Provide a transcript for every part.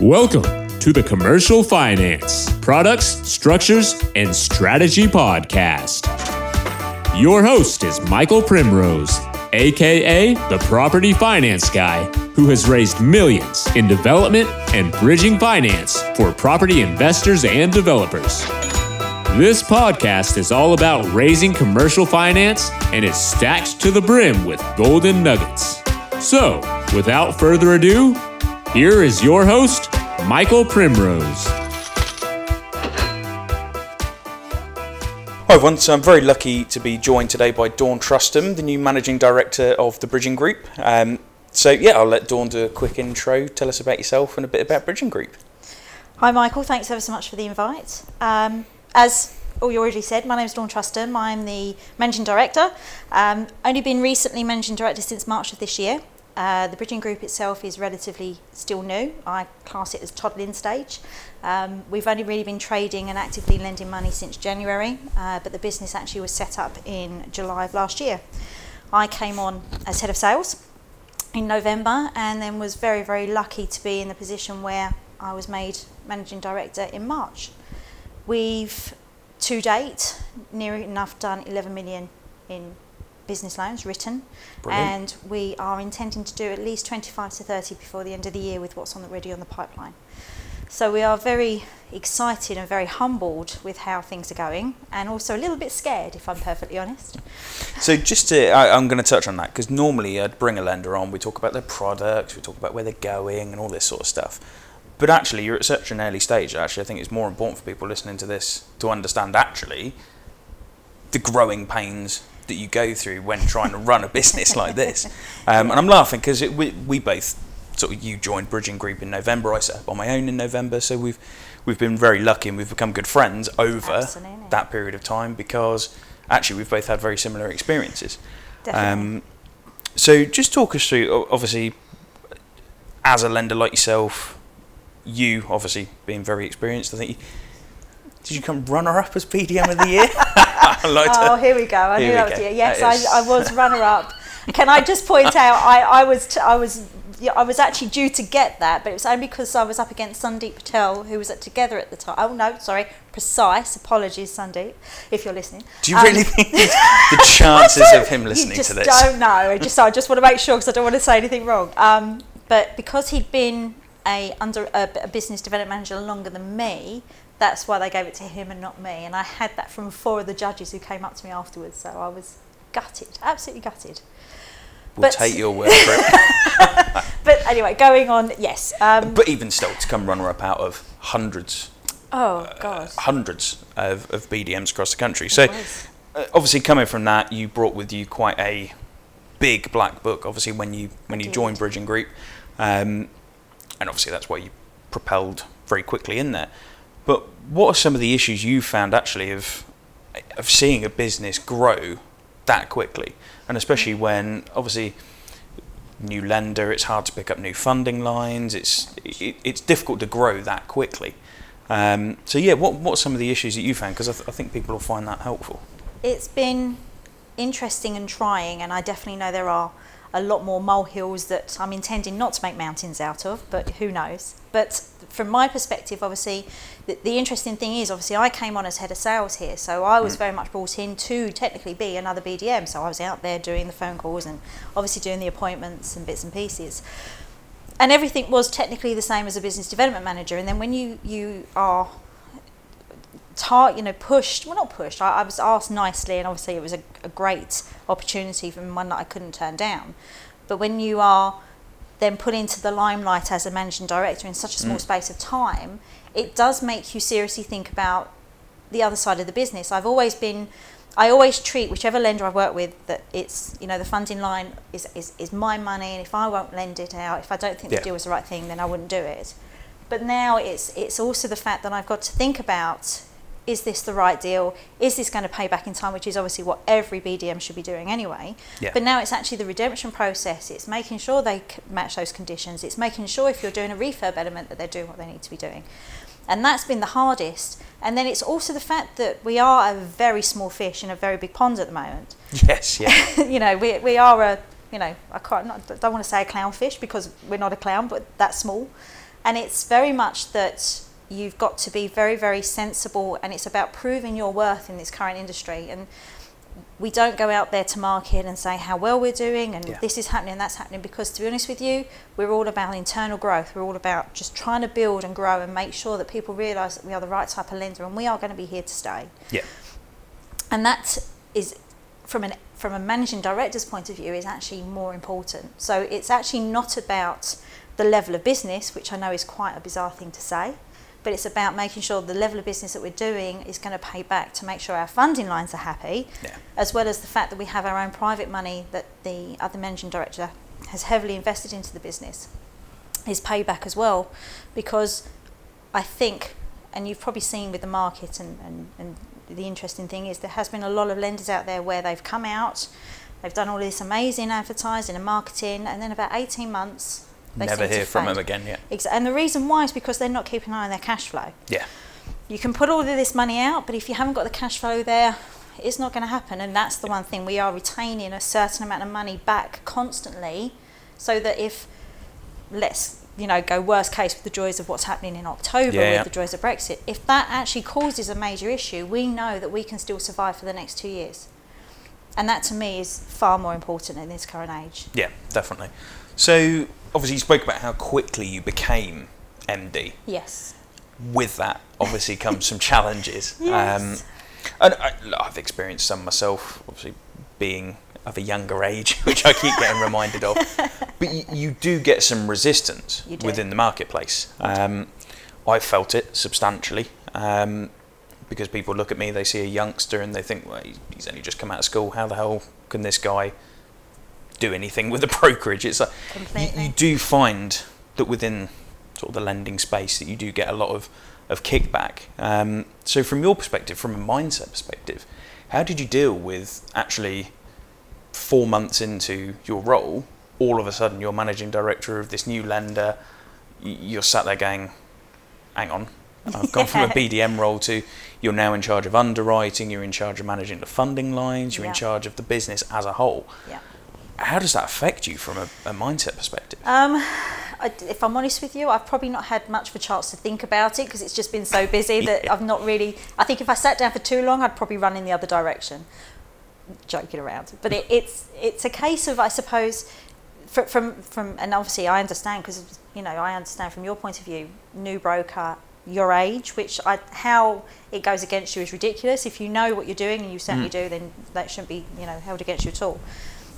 Welcome to the Commercial Finance Products, Structures, and Strategy Podcast. Your host is Michael Primrose, aka the Property Finance Guy, who has raised millions in development and bridging finance for property investors and developers. This podcast is all about raising commercial finance and is stacked to the brim with golden nuggets. So, without further ado, here is your host, Michael Primrose. Hi everyone, so I'm very lucky to be joined today by Dawn Trustam, the new Managing Director of the Bridging Group. Um, so yeah, I'll let Dawn do a quick intro, tell us about yourself and a bit about Bridging Group. Hi Michael, thanks ever so much for the invite. Um, as all you already said, my name is Dawn Trustam, I'm the Managing Director. Um, only been recently Managing Director since March of this year. Uh, the bridging group itself is relatively still new. I class it as toddling stage. Um, we've only really been trading and actively lending money since January, uh, but the business actually was set up in July of last year. I came on as head of sales in November and then was very, very lucky to be in the position where I was made managing director in March. We've to date near enough done 11 million in business loans written, Brilliant. and we are intending to do at least 25 to 30 before the end of the year with what's on already on the pipeline. So we are very excited and very humbled with how things are going, and also a little bit scared, if I'm perfectly honest. So just to, I, I'm going to touch on that because normally I'd bring a lender on, we talk about their products, we talk about where they're going and all this sort of stuff. But actually, you're at such an early stage. Actually, I think it's more important for people listening to this to understand actually the growing pains that you go through when trying to run a business like this. Um, and I'm laughing because we, we both sort of you joined Bridging Group in November. I set up on my own in November, so we've we've been very lucky and we've become good friends over Absolutely. that period of time because actually we've both had very similar experiences. Um, so just talk us through. Obviously, as a lender like yourself, you obviously being very experienced. I think. You, did you come runner up as BDM of the year? Like Oh, here we go. I Here knew that was go. Yes, That I, I was runner up. Can I just point out I, I was t- I was yeah, I was actually due to get that, but it was only because I was up against Sandeep Patel, who was at Together at the time. Oh no, sorry, Precise. Apologies, Sandeep, if you're listening. Do you Um, really think the chances of him listening you just to this? don't know. I just I just want to make sure because I don't want to say anything wrong. Um, but because he'd been a under a, a business development manager longer than me, that's why they gave it to him and not me. And I had that from four of the judges who came up to me afterwards. So I was gutted, absolutely gutted. We'll but- take your word for it. But anyway, going on. Yes. Um, But even still, to come runner up out of hundreds, oh God. hundreds of, of BDMs across the country. So, It was. uh, obviously, coming from that, you brought with you quite a big black book. Obviously, when you when you joined Bridging Group, um, and obviously that's why you propelled very quickly in there. But what are some of the issues you found actually of of seeing a business grow that quickly, and especially when obviously new lender, it's hard to pick up new funding lines. It's it, it's difficult to grow that quickly. Um, so yeah, what what are some of the issues that you found? Because I, th- I think people will find that helpful. it's been interesting and trying, and I definitely know there are a lot more molehills that I'm intending not to make mountains out of, but who knows. But from my perspective, obviously, the, the interesting thing is, obviously, I came on as head of sales here, so I was hmm. very much brought in to technically be another BDM. So I was out there doing the phone calls and obviously doing the appointments and bits and pieces and everything was technically the same as a business development manager. And then when you you are tar- you know pushed well not pushed I, I was asked nicely and obviously it was a, a great opportunity from one that I couldn't turn down but when you are then put into the limelight as a managing director in such a small Mm. space of time it does make you seriously think about the other side of the business I've always been I always treat whichever lender I work with that it's you know the funding line is, is, is my money and if I won't lend it out if I don't think Yeah. the deal is the right thing then I wouldn't do it but now it's it's also the fact that I've got to think about is this the right deal? Is this going to pay back in time? Which is obviously what every BDM should be doing anyway. Yeah. But now it's actually the redemption process. It's making sure they match those conditions. It's making sure if you're doing a refurb element that they're doing what they need to be doing. And that's been the hardest. And then it's also the fact that we are a very small fish in a very big pond at the moment. Yes, yeah. you know, we, we are a, you know, I can't, not, don't want to say a clownfish because we're not a clown, but that small. And it's very much that you've got to be very, very sensible, and it's about proving your worth in this current industry. And we don't go out there to market and say how well we're doing and Yeah. this is happening and that's happening because to be honest with you we're all about internal growth we're all about just trying to build and grow and make sure that people realize that we are the right type of lender and we are going to be here to stay Yeah. and that is from an from a managing director's point of view is actually more important so it's actually not about the level of business which i know is quite a bizarre thing to say but it's about making sure the level of business that we're doing is going to pay back to make sure our funding lines are happy Yeah. as well as the fact that we have our own private money that the other managing director has heavily invested into the business is payback as well because I think and you've probably seen with the market and, and, and the interesting thing is there has been a lot of lenders out there where they've come out they've done all this amazing advertising and marketing and then about 18 months they Never hear from them again. Yeah. Exa- and the reason why is because they're not keeping an eye on their cash flow Yeah. you can put all of this money out, but if you haven't got the cash flow there, it's not going to happen. And that's the one thing we are retaining a certain amount of money back constantly, so that if let's you know go worst case with the joys of what's happening in October Yeah, with yeah. the joys of Brexit, if that actually causes a major issue, we know that we can still survive for the next two years. And that to me is far more important in this current age. Yeah. Definitely. So obviously you spoke about how quickly you became MD. Yes. with that obviously comes some challenges. Yes. Um, and I, I've experienced some myself, obviously being of a younger age, which I keep getting reminded of. But you, you do get some resistance within the marketplace. Um, I felt it substantially um, because people look at me, they see a youngster, and they think, well, he's- he's only just come out of school. How the hell can this guy do anything with a brokerage? It's like you, you do find that within sort of the lending space that you do get a lot of, of kickback. Um, so from your perspective, from a mindset perspective, how did you deal with actually four months into your role, all of a sudden you're managing director of this new lender, you're sat there going, hang on, I've gone from a BDM role to you're now in charge of underwriting, you're in charge of managing the funding lines, you're in charge of the business as a whole. Yeah. How does that affect you from a, a mindset perspective? Um, I, if I'm honest with you, I've probably not had much of a chance to think about it because it's just been so busy that Yeah. I've not really. I think if I sat down for too long, I'd probably run in the other direction. Joking around, but it, it's it's a case of I suppose fr- from from and obviously I understand because you know I understand from your point of view, new broker, your age, which I how it goes against you is ridiculous. If you know what you're doing and you certainly do, then that shouldn't be you know held against you at all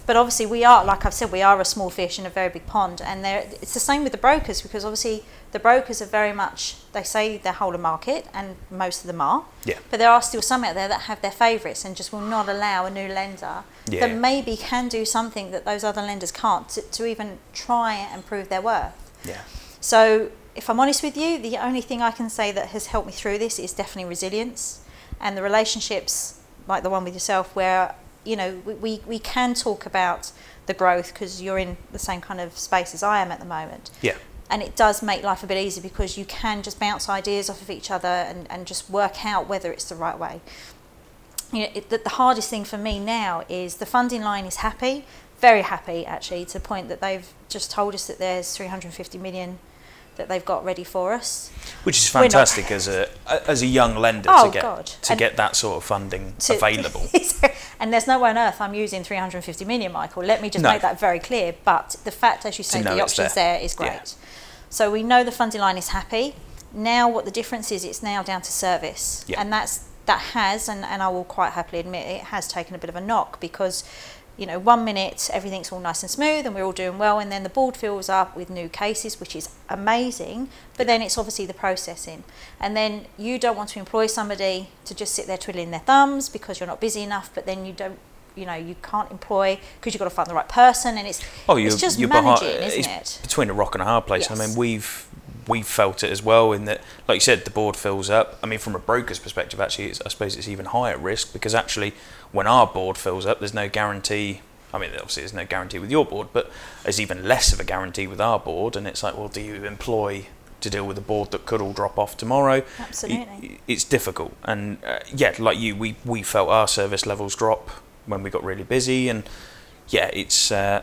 but obviously we are like i've said we are a small fish in a very big pond and there it's the same with the brokers because obviously the brokers are very much they say they're whole of market and most of them are Yeah. but there are still some out there that have their favourites and just will not allow a new lender Yeah. that maybe can do something that those other lenders can't to, to even try and prove their worth Yeah. so, if I'm honest with you, the only thing I can say that has helped me through this is definitely resilience and the relationships like the one with yourself, where you know we, we, can talk about the growth because you're in the same kind of space as I am at the moment. Yeah. And it does make life a bit easier because you can just bounce ideas off of each other and, and just work out whether it's the right way. You know, it, the, the hardest thing for me now is the funding line is happy, very happy actually, to the point that they've just told us that there's 350 million that they've got ready for us. Which is fantastic as a as a young lender Oh, to get God. to And- get that sort of funding to- available. and there's no way on earth I'm using 350 million, Michael. Let me just No. make that very clear. But the fact, as you say, the options there. there is great. Yeah. So we know the funding line is happy. Now, what the difference is, it's now down to service, Yeah. and that's that has, and, and I will quite happily admit, it has taken a bit of a knock because. You know, one minute everything's all nice and smooth and we're all doing well, and then the board fills up with new cases, which is amazing. But then it's obviously the processing, and then you don't want to employ somebody to just sit there twiddling their thumbs because you're not busy enough. But then you don't, you know, you can't employ because you've got to find the right person, and it's Oh, you're, it's just you're managing, behind, isn't it's it? between a rock and a hard place. I mean, we've we've felt it as well in that, like you said, the board fills up. I mean, from a broker's perspective, actually, it's, I suppose it's even higher risk because actually, when our board fills up, there's no guarantee. I mean, obviously, there's no guarantee with your board, but there's even less of a guarantee with our board. And it's like, well, do you employ to deal with a board that could all drop off tomorrow? Absolutely. It- it's difficult, and uh, yeah, like you, we we felt our service levels drop when we got really busy, and yeah, it's uh,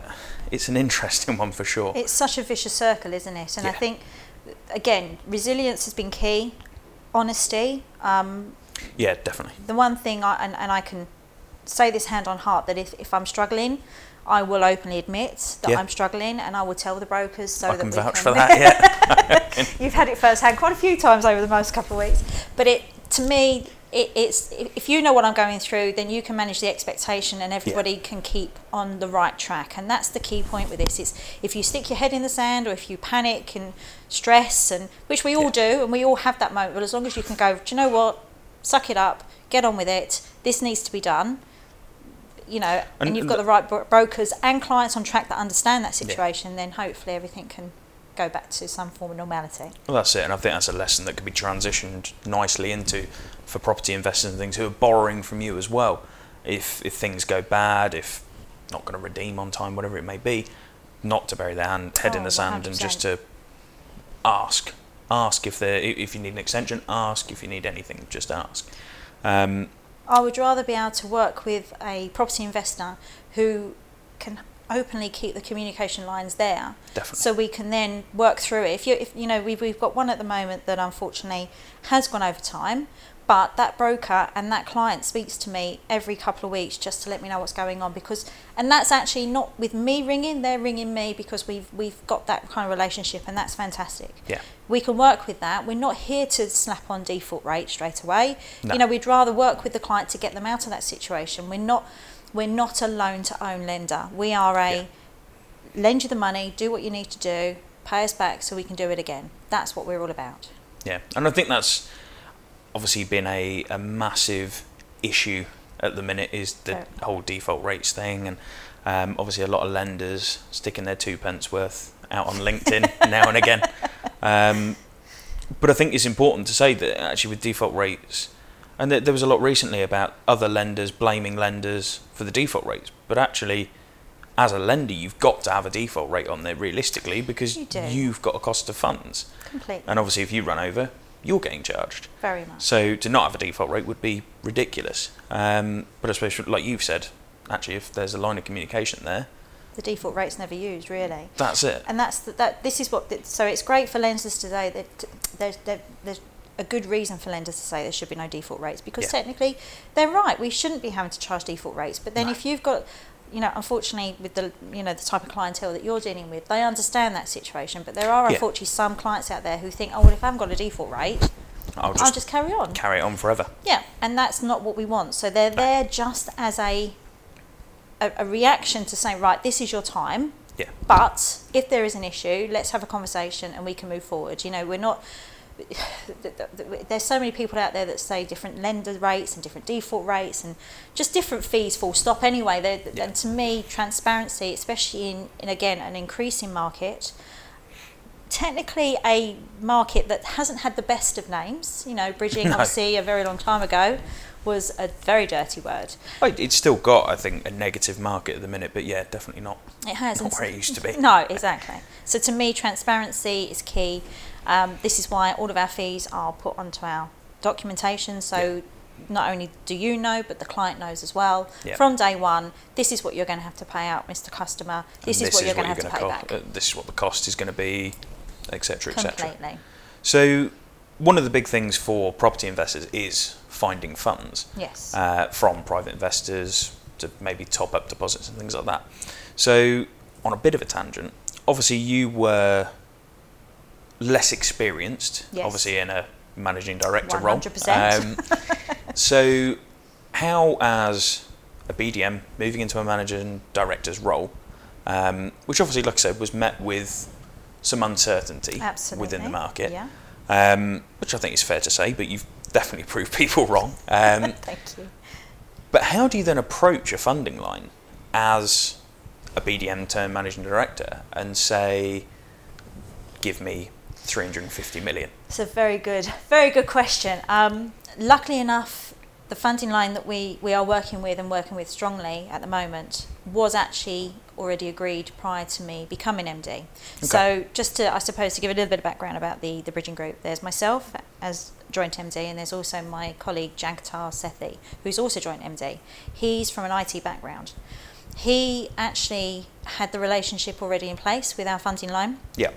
it's an interesting one for sure. It's such a vicious circle, isn't it? And I think again, resilience has been key. Honesty. Um, Yeah, definitely. the one thing, I, and, and I can say this hand on heart, that if, if I'm struggling, I will openly admit that Yeah. I'm struggling, and I will tell the brokers so I that can we vouch can. for that. Yeah. You've had it firsthand quite a few times over the most couple of weeks. But it, to me, it, it's if you know what I'm going through, then you can manage the expectation, and everybody can keep on the right track. And that's the key point with this. It's if you stick your head in the sand, or if you panic and stress, and which we all Yeah. do, and we all have that moment. But as long as you can go, do you know what? Suck it up, get on with it. This needs to be done. You know, and, And you've got the- right bro- brokers and clients on track that understand that situation. Then hopefully everything can go back to some form of normality. Well, that's it, and I think that's a lesson that could be transitioned nicely into for property investors and things who are borrowing from you as well. If if things go bad, if not going to redeem on time, whatever it may be, not to bury their hand, head in Oh, the sand and 100%. just to ask, ask if they if you need an extension, ask if you need anything, just ask. Um, I would rather be able to work with a property investor who can openly keep the communication lines there, definitely. so we can then work through it. If you, if you know, we've we've got one at the moment that unfortunately has gone over time, but that broker and that client speaks to me every couple of weeks just to let me know what's going on because, and that's actually not with me ringing; they're ringing me because we've we've got that kind of relationship, and that's fantastic. Yeah. we can work with that. We're not here to slap on default rate straight away. No. You know, we'd rather work with the client to get them out of that situation. We're not we're not a loan to own lender. We are a Yeah. lend you the money, do what you need to do, pay us back so we can do it again. That's what we're all about. Yeah, and I think that's obviously been a, a massive issue at the minute is the whole default rates thing, and um, obviously a lot of lenders sticking their two pence worth out on LinkedIn now and again. Um, but I think it's important to say that actually with default rates, and there, there was a lot recently about other lenders blaming lenders for the default rates, but actually. As a lender, you've got to have a default rate on there realistically because you you've got a cost of funds. Completely. And obviously, if you run over, you're getting charged. Very much. So to not have a default rate would be ridiculous. Um, but I suppose, like you've said, actually, if there's a line of communication there, The default rate's never used really. that's it. And that's the, that. This is what. So it's great for lenders today that there's there's a good reason for lenders to say there should be no default rates because Yeah. technically they're right. We shouldn't be having to charge default rates. But then No. if you've got you know, unfortunately, with the you know the type of clientele that you're dealing with, they understand that situation. But there are Yeah. unfortunately some clients out there who think, oh well, if I haven't got a default rate, I'll I'll just, just carry on. carry it on forever. Yeah, and that's not what we want. So they're there just as a, a a reaction to saying, right, this is your time. Yeah. But if there is an issue, let's have a conversation and we can move forward. You know, we're not. There's so many people out there that say different lender rates and different default rates and just different fees. Full stop. Anyway, They're- Yeah. and to me, transparency, especially in, in again an increasing market, technically a market that hasn't had the best of names. You know, bridging No. obviously a very long time ago was a very dirty word. Oh, It's still got, I think, a negative market at the minute, but yeah, definitely not. It has. Not where it used to be. No, exactly. So to me, transparency is key. Um, this is why all of our fees are put onto our documentation. So not only do you know, but the client knows as well. Yeah. From day one, this is what you're going to have to pay out, Mr. Customer. This is what you're going to have to pay co- back. uh, this is what the cost is going to be, etc., etc. Completely. So, one of the big things for property investors is finding funds. Yes. uh, from private investors to maybe top up deposits and things like that. So, on a bit of a tangent, obviously you were less experienced, Yes. obviously in a managing director role. 100%. Um, so, how as a BDM moving into a managing director's role, um, which obviously, like I said, was met with some uncertainty Absolutely. within the market, Yeah. um, which I think is fair to say, but you've definitely prove people wrong. Um, Thank you. but how do you then approach a funding line as a BDM turned managing director and say, give me 350 million? It's a very good, very good question. Um, luckily enough, the funding line that we, we are working with and working with strongly at the moment was actually already agreed prior to me becoming MD. So just to, I suppose, to give a little bit of background about the, the bridging group, there's myself as joint MD and there's also my colleague Jankatar Sethi, who's also joint MD. He's from an IT background. He actually had the relationship already in place with our funding line Yeah.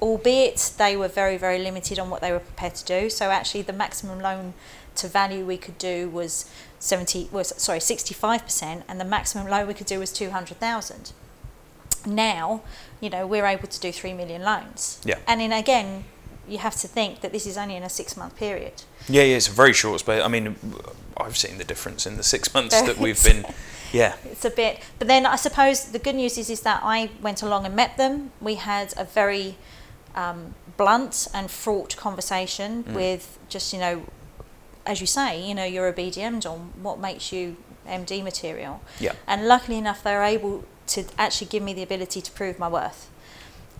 albeit they were very, very limited on what they were prepared to do. So actually, the maximum loan to value we could do was 70 was sorry 65% and the maximum loan we could do was 200,000 now you know we're able to do 3 million loans Yeah. and then again you have to think that this is only in a 6 month period Yeah, yeah, it's a very short space. I mean, I've seen the difference in the six months that we've been. Yeah, it's a bit but then i suppose the good news is is that i went along and met them we had a very um, blunt and fraught conversation Mm. with just you know as you say you know you're a bdm on what makes you md material yeah, and luckily enough they're able to actually give me the ability to prove my worth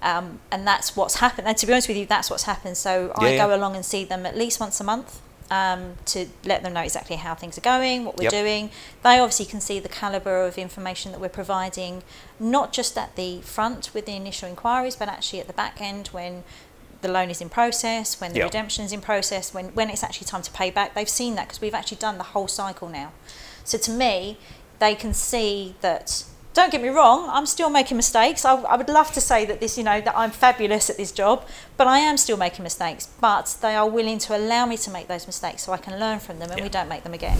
um, and that's what's happened and to be honest with you that's what's happened so i Yeah, go along and see them at least once a month um, to let them know exactly how things are going what we're Yep. doing they obviously can see the caliber of information that we're providing not just at the front with the initial inquiries but actually at the back end when the loan is in process when the Yep. redemption is in process when, when it's actually time to pay back they've seen that because we've actually done the whole cycle now so to me, they can see that. Don't get me wrong, I'm still making mistakes. I, I would love to say that this, you know, that I'm fabulous at this job, but I am still making mistakes. But they are willing to allow me to make those mistakes so I can learn from them and Yeah. we don't make them again.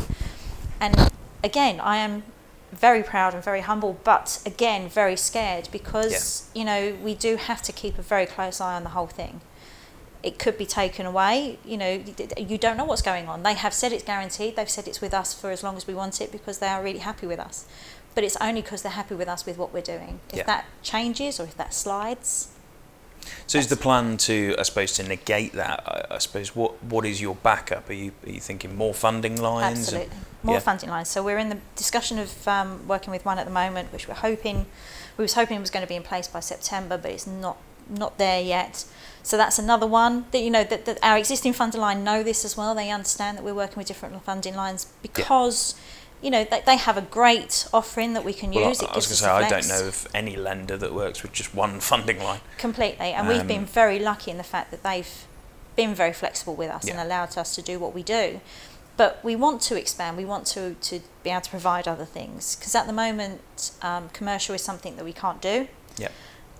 And again, I am very proud and very humble, but again, very scared because, you know, we do have to keep a very close eye on the whole thing it could be taken away. You know, you don't know what's going on. They have said it's guaranteed. They've said it's with us for as long as we want it because they are really happy with us. But it's only because they're happy with us with what we're doing. If Yeah. that changes or if that slides, So is the plan to, I suppose, to negate that? I, I suppose what what is your backup? Are you are you thinking more funding lines? and- absolutely more yeah. funding lines. So we're in the discussion of um, working with one at the moment, which we're hoping we was hoping was going to be in place by September, but it's not not there yet. So that's another one that you know that, that our existing funding line know this as well. They understand that we're working with different funding lines because you know they, they have a great offering that we can Well, use. I, I was going to say I don't know of any lender that works with just one funding line. completely and we've been Um, very lucky in the fact that they've been very flexible with us and allowed us to do what we do but we want to expand we want to, to be able to provide other things because at the moment um, commercial is something that we can't do Yeah.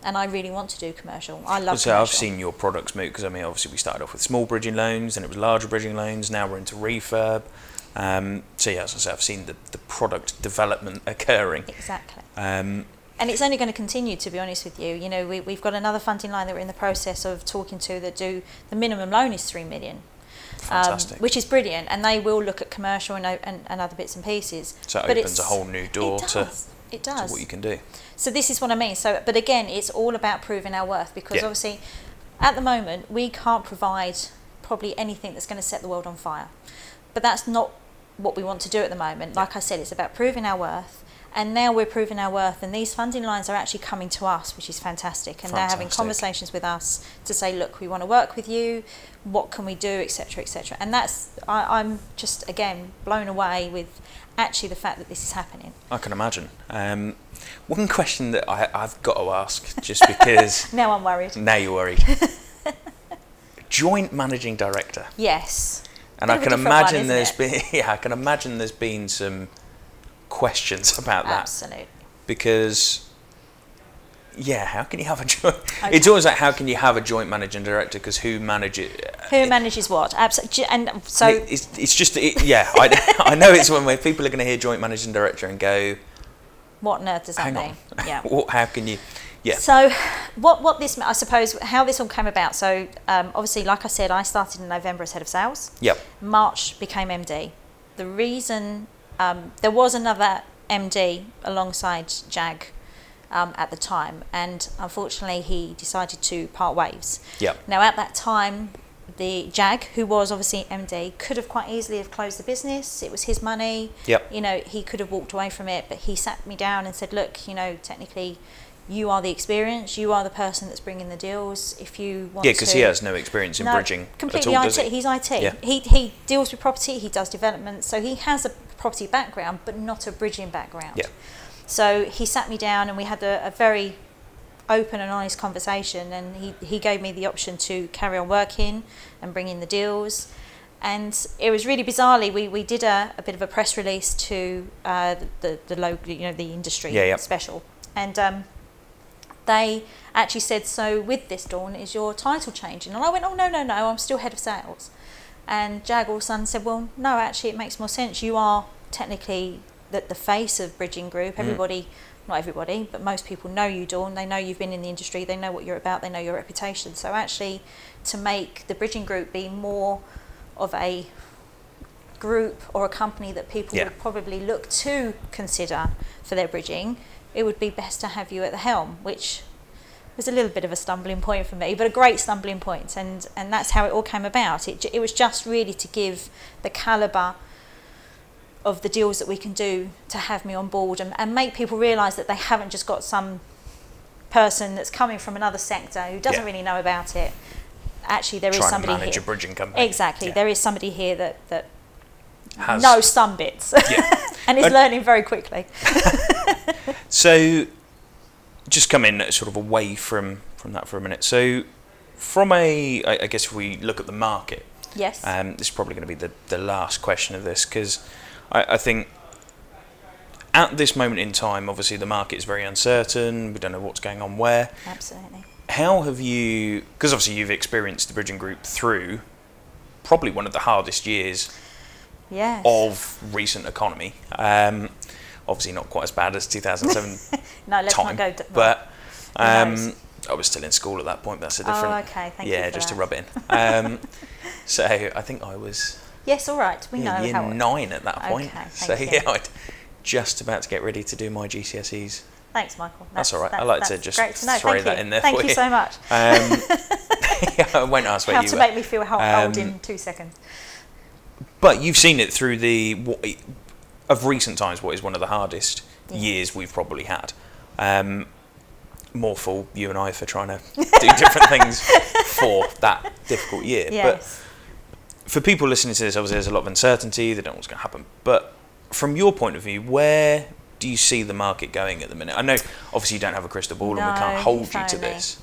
and I really want to do commercial I love So I've seen your products move because I mean obviously we started off with small bridging loans and it was larger bridging loans. Now we're into refurb. Um, so yeah, as I say, I've seen the, the product development occurring. exactly Um, and it's only going to continue to be honest with you you know we, we've got another funding line that we're in the process of talking to that do the minimum loan is 3 million um, fantastic. which is brilliant and they will look at commercial and, and, and other bits and pieces so it but opens a whole new door it to, does. it to does what you can do. So this is what I mean. So, but again, it's all about proving our worth because Yeah. obviously, at the moment, we can't provide probably anything that's going to set the world on fire. But that's not what we want to do at the moment. Like I said, it's about proving our worth. And now we're proving our worth, and these funding lines are actually coming to us, which is fantastic. And they're having conversations with us to say, look, we want to work with you. What can we do, etc., etc. And that's I, I'm just again blown away with actually the fact that this is happening. I can imagine. Um, one question that I, I've got to ask, just because Now I'm worried. now you're worried. Joint managing director, Yes. And I can one, imagine isn't there's it? been yeah, I can imagine there's been some questions about that Absolutely. because yeah, how can you have a joint? Okay. It's always like how can you have a joint managing director because who manages? Who uh, manages what? Absolutely. And so it's, it's just it, yeah. I, I know it's one where people are going to hear joint managing director and go, what on earth does that hang on, mean? Yeah. what, how can you? Yeah, So, what what this I suppose how this all came about. So, um, obviously, like I said, I started in November as head of sales. yep, March became MD. The reason um, there was another MD alongside Jag um, at the time, and unfortunately, he decided to part ways. yep, Now, at that time, the Jag, who was obviously MD, could have quite easily have closed the business. It was his money. yep, You know, he could have walked away from it, but he sat me down and said, "Look, you know, technically, you are the experience. You are the person that's bringing the deals. If you want yeah, because he has no experience in No, bridging completely all, IT. he? He's IT. Yeah. He he deals with property. He does development, so he has a property background, but not a bridging background. Yeah. So he sat me down and we had a, a very open and honest conversation, and he, he gave me the option to carry on working and bring in the deals. And it was really bizarrely, we, we did a, a bit of a press release to uh, the, the local, you know, the industry Yeah, yeah. special. And um, they actually said, "So with this Dawn, is your title changing?" And I went, "Oh no, no, no, I'm still head of sales." And Jag all of a sudden said, "Well, no, actually, it makes more sense. You are technically the, the face of Bridging Group. Mm. Everybody." Not everybody, but most people know you, Dawn. They know you've been in the industry. They know what you're about. They know your reputation. So actually, to make the Bridging Group be more of a group or a company that people Yeah. would probably look to consider for their bridging, it would be best to have you at the helm, which was a little bit of a stumbling point for me, but a great stumbling point, and and that's how it all came about. It it was just really to give the caliber of the deals that we can do to have me on board and, and make people realise that they haven't just got some person that's coming from another sector who doesn't Yeah. really know about it. Actually, there is Trying to somebody manage here. a bridging company. Exactly, Yeah. there is somebody here that that Has- knows some bits Yeah. and is And- learning very quickly. So, just coming sort of away from from that for a minute. So, from a, I I guess if we look at the market, Yes. um, this is probably going to be the, the last question of this because I, I think at this moment in time, obviously the market is very uncertain. We don't know what's going on where. Absolutely. How have you? Because obviously you've experienced the bridging group through probably one of the hardest years Yes. of recent economy. Um, obviously not quite as bad as 2007 no, let's time, not go. d- but um. I was still in school at that point. That's a different. Oh, different. okay, thank you yeah, just to rub it in. Um, so I think I was yes, all right. We yeah, know year how. nine at that point. Okay, so thank you. yeah, I'd just about to get ready to do my GCSEs. Thanks, Michael. That's all right. I like to just to throw Thank that you. in there Thank for you you. so much. Um, yeah, I won't ask where How you to were. make me feel ho- old Um, in two seconds. But you've seen it through the what, of recent times. What is one of the hardest Yeah. years we've probably had. Um, more for you and I for trying to do different things for that difficult year. But for people listening to this, obviously there's a lot of uncertainty. They don't know what's going to happen. But from your point of view, where do you see the market going at the minute? I know obviously you don't have a crystal ball and we can't hold you to this.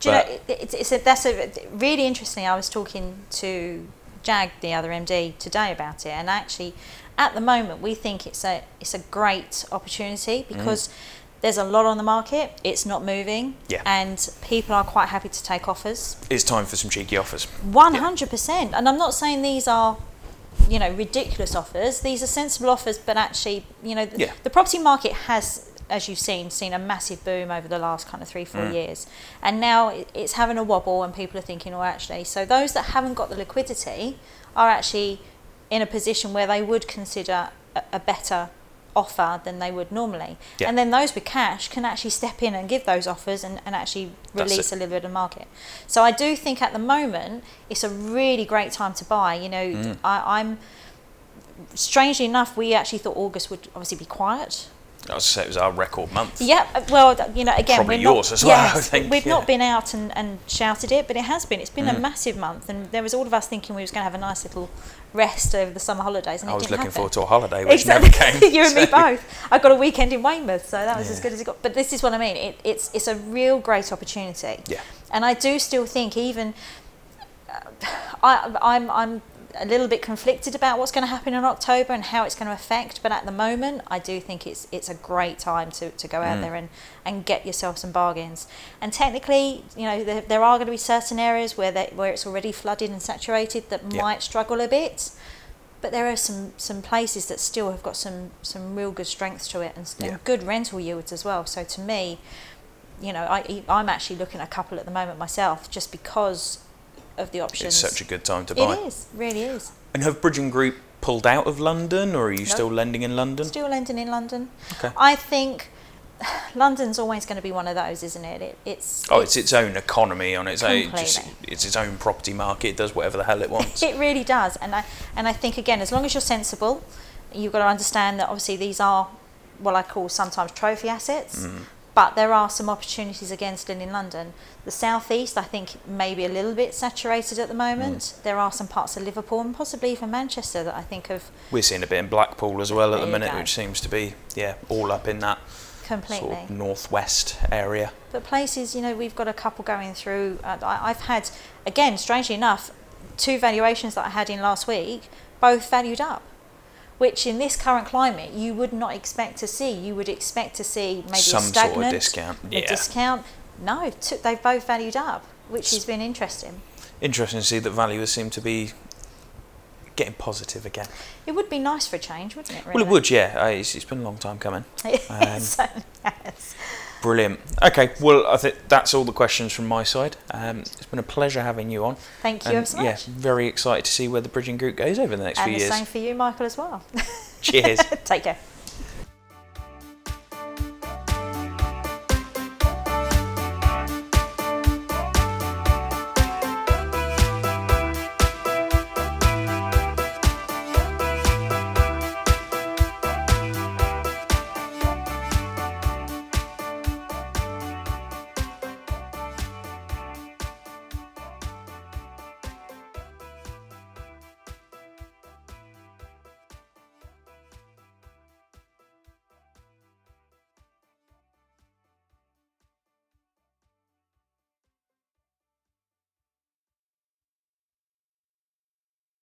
Do you know, it's, it's a, that's a really interesting. I was talking to Jag, the other MD, today about it, and actually, at the moment, we think it's a it's a great opportunity mm. because there's a lot on the market. It's not moving, Yeah. and people are quite happy to take offers. It's time for some cheeky offers. One hundred percent, and I'm not saying these are, you know, ridiculous offers. These are sensible offers, but actually, you know, Yeah. the property market has, as you've seen, seen a massive boom over the last kind of three, four Mm. years, and now it's having a wobble, and people are thinking, oh, actually, so those that haven't got the liquidity are actually in a position where they would consider a, a better offer than they would normally. Yeah. And then those with cash can actually step in and give those offers and, and actually release a little bit of market. So I do think at the moment it's a really great time to buy. You know, Mm. I, I'm strangely enough, we actually thought August would obviously be quiet. I was say it was our record month. Yeah, uh, well, you know, again, Probably we're not, yours as well, I yes, think, we've yeah. not been out and, and shouted it, but it has been. It's been a Mm. massive month, and there was all of us thinking we was going to have a nice little rest over the summer holidays, and I it was didn't looking happen. forward to a holiday, which exactly. never came. you and me both. I got a weekend in Weymouth, so that was as good as it got. But this is what I mean. It, it's it's a real great opportunity. Yeah. And I do still think even uh, I I'm I'm a little bit conflicted about what's going to happen in October and how it's going to affect. But at the moment, I do think it's it's a great time to, to go out Mm. there and, and get yourself some bargains. And technically, you know, there, there are going to be certain areas where they, where it's already flooded and saturated that Yeah. might struggle a bit but there are some some places that still have got some some real good strengths to it and, s- and good rental yields as well. So to me, you know, I I'm actually looking at a couple at the moment myself just because of the options. It's such a good time to buy. It is, really is. And have Bridging Group pulled out of London, or are you No. still lending in London? Still lending in London. Okay. I think London's always going to be one of those, isn't it? it it's Oh, it's its own economy on its own. Just, it's its own property market. It does whatever the hell it wants. It really does, and I and I think again, as long as you're sensible, you've got to understand that obviously these are what I call sometimes trophy assets, Mm. But there are some opportunities again still in London. The southeast, I think, may be a little bit saturated at the moment. Mm. There are some parts of Liverpool and possibly even Manchester that I think have We're seeing a bit in Blackpool as well at the minute, go. which seems to be yeah all up in that completely. sort of northwest area. But places, you know, we've got a couple going through. Uh, I, I've had, again, strangely enough, two valuations that I had in last week, both valued up, which in this current climate you would not expect to see. You would expect to see maybe Some a sort of stagnant, discount, a discount. No, t- they've both valued up, which has been interesting. Interesting to see that valuers seem to be getting positive again. It would be nice for a change, wouldn't it? Really? Well, it would, yeah. Uh, It's, it's been a long time coming. Um, has. Brilliant. Okay, well, I think that's all the questions from my side. Um, it's been a pleasure having you on. Thank you And so yeah, very excited to see where the bridging group goes over the next and few the years. same for you, Michael, as well. Cheers. Take care.